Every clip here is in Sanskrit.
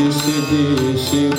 देशवाय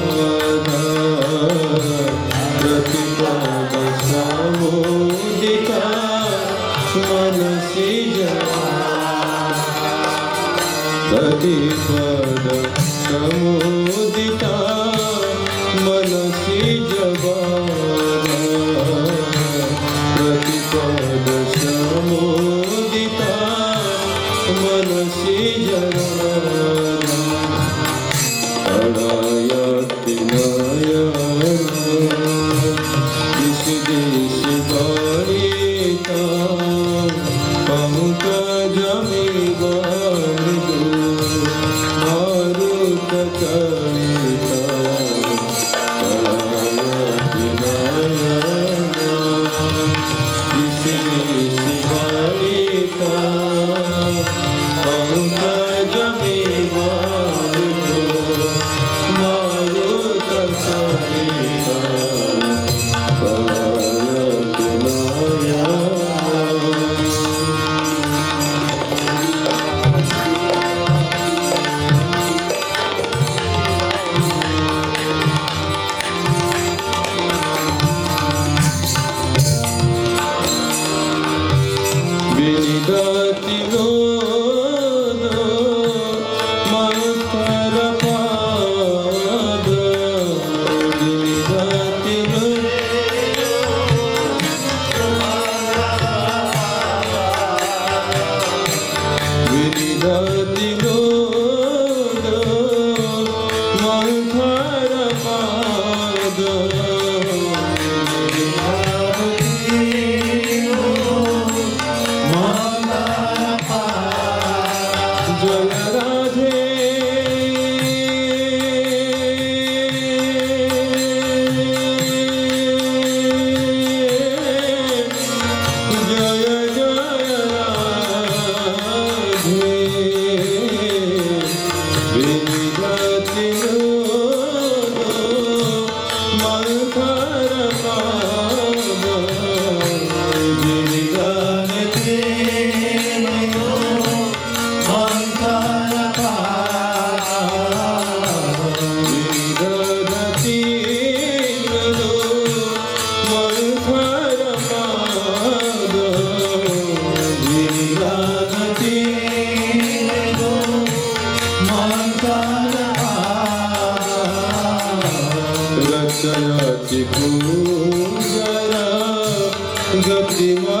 गुरु जपि मा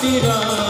tirar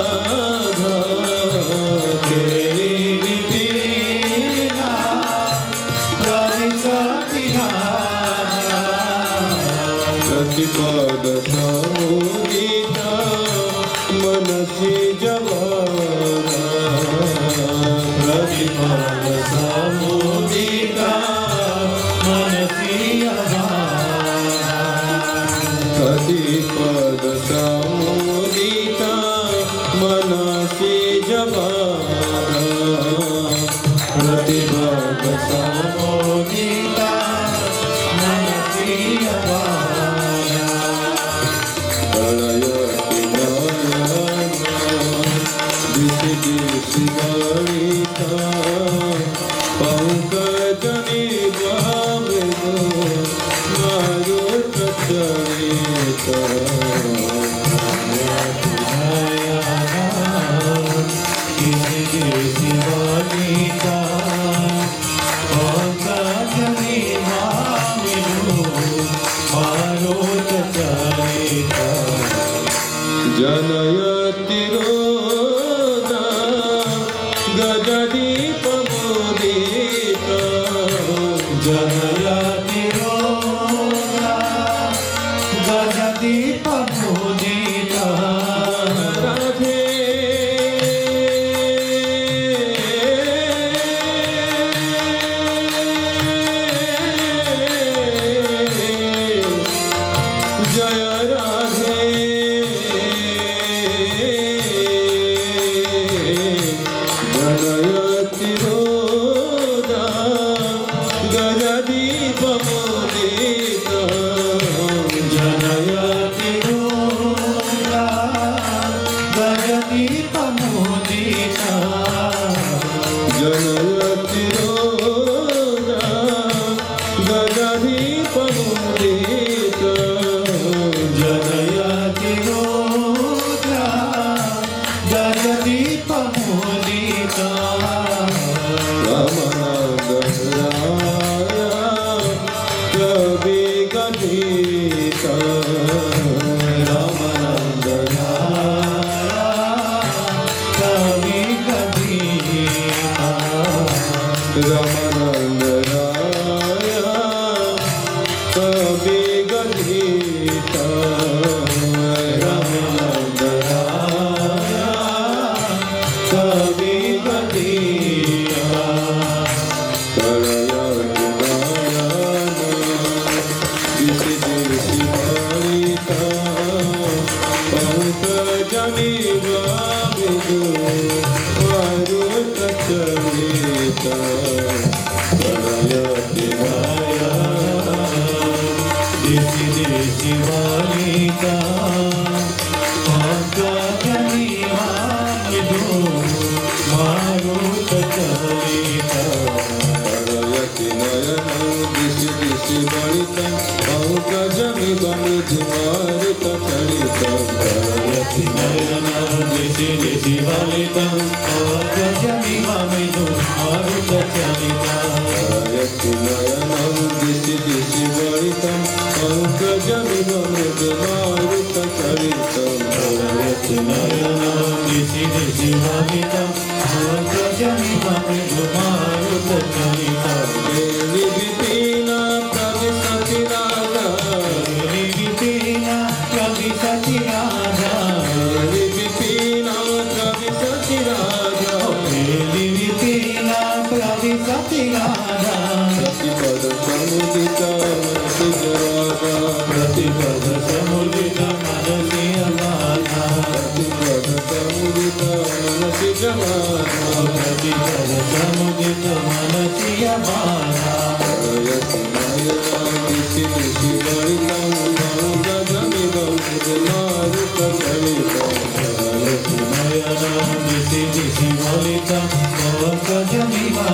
Janaya Ramana Ramana शिवलितं आरुदचलिता जाता गलि